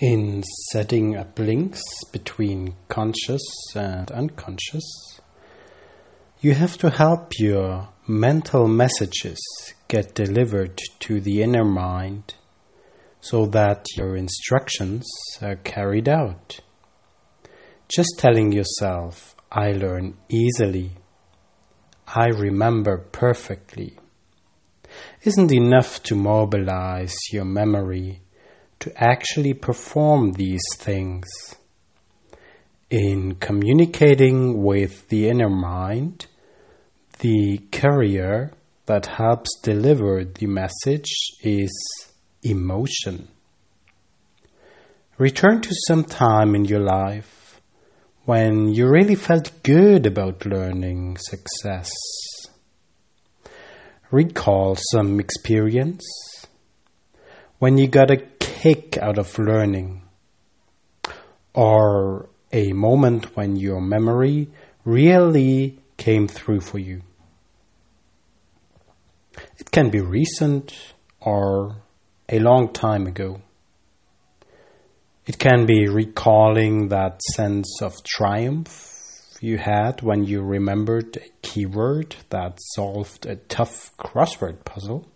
In setting up links between conscious and unconscious, you have to help your mental messages get delivered to the inner mind so that your instructions are carried out. Just telling yourself, I learn easily, I remember perfectly, isn't enough to mobilize your memory to actually perform these things. In communicating with the inner mind, the carrier that helps deliver the message is emotion. Return to some time in your life when you really felt good about learning success. Recall some experience when you got a kick out of learning, or a moment when your memory really came through for you. It can be recent or a long time ago. It can be recalling that sense of triumph you had when you remembered a keyword that solved a tough crossword puzzle,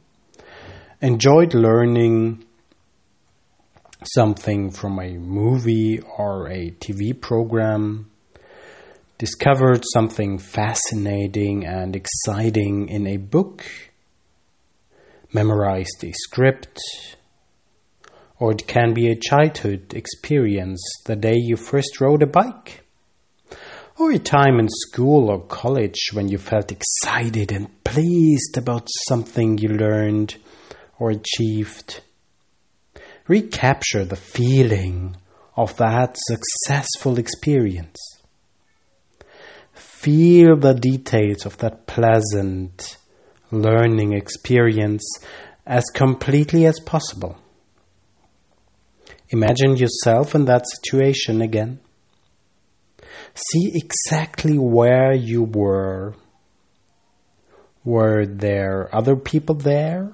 enjoyed learning something from a movie or a TV program, discovered something fascinating and exciting in a book, memorized a script, or it can be a childhood experience the day you first rode a bike. Or a time in school or college when you felt excited and pleased about something you learned or achieved recapture the feeling of that successful experience. Feel the details of that pleasant learning experience as completely as possible. Imagine yourself in that situation again. See exactly where you were. Were there other people there?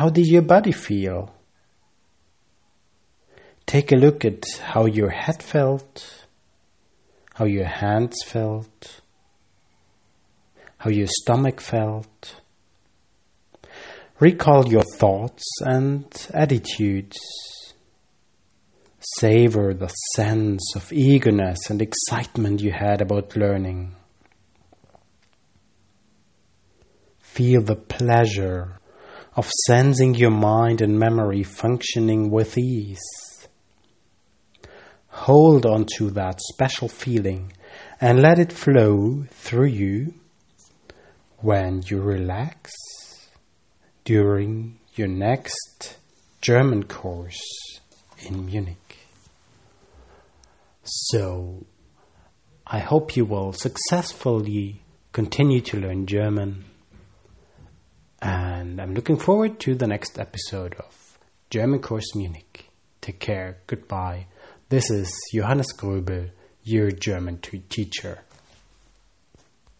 How did your body feel? Take a look at how your head felt, how your hands felt, how your stomach felt. Recall your thoughts and attitudes. Savor the sense of eagerness and excitement you had about learning. Feel the pleasure of sensing your mind and memory functioning with ease. Hold on to that special feeling and let it flow through you when you relax during your next German course in Munich. So, I hope you will successfully continue to learn German I'm looking forward to the next episode of German Course Munich. Take care. Goodbye. This is Johannes Gröbel, your German teacher.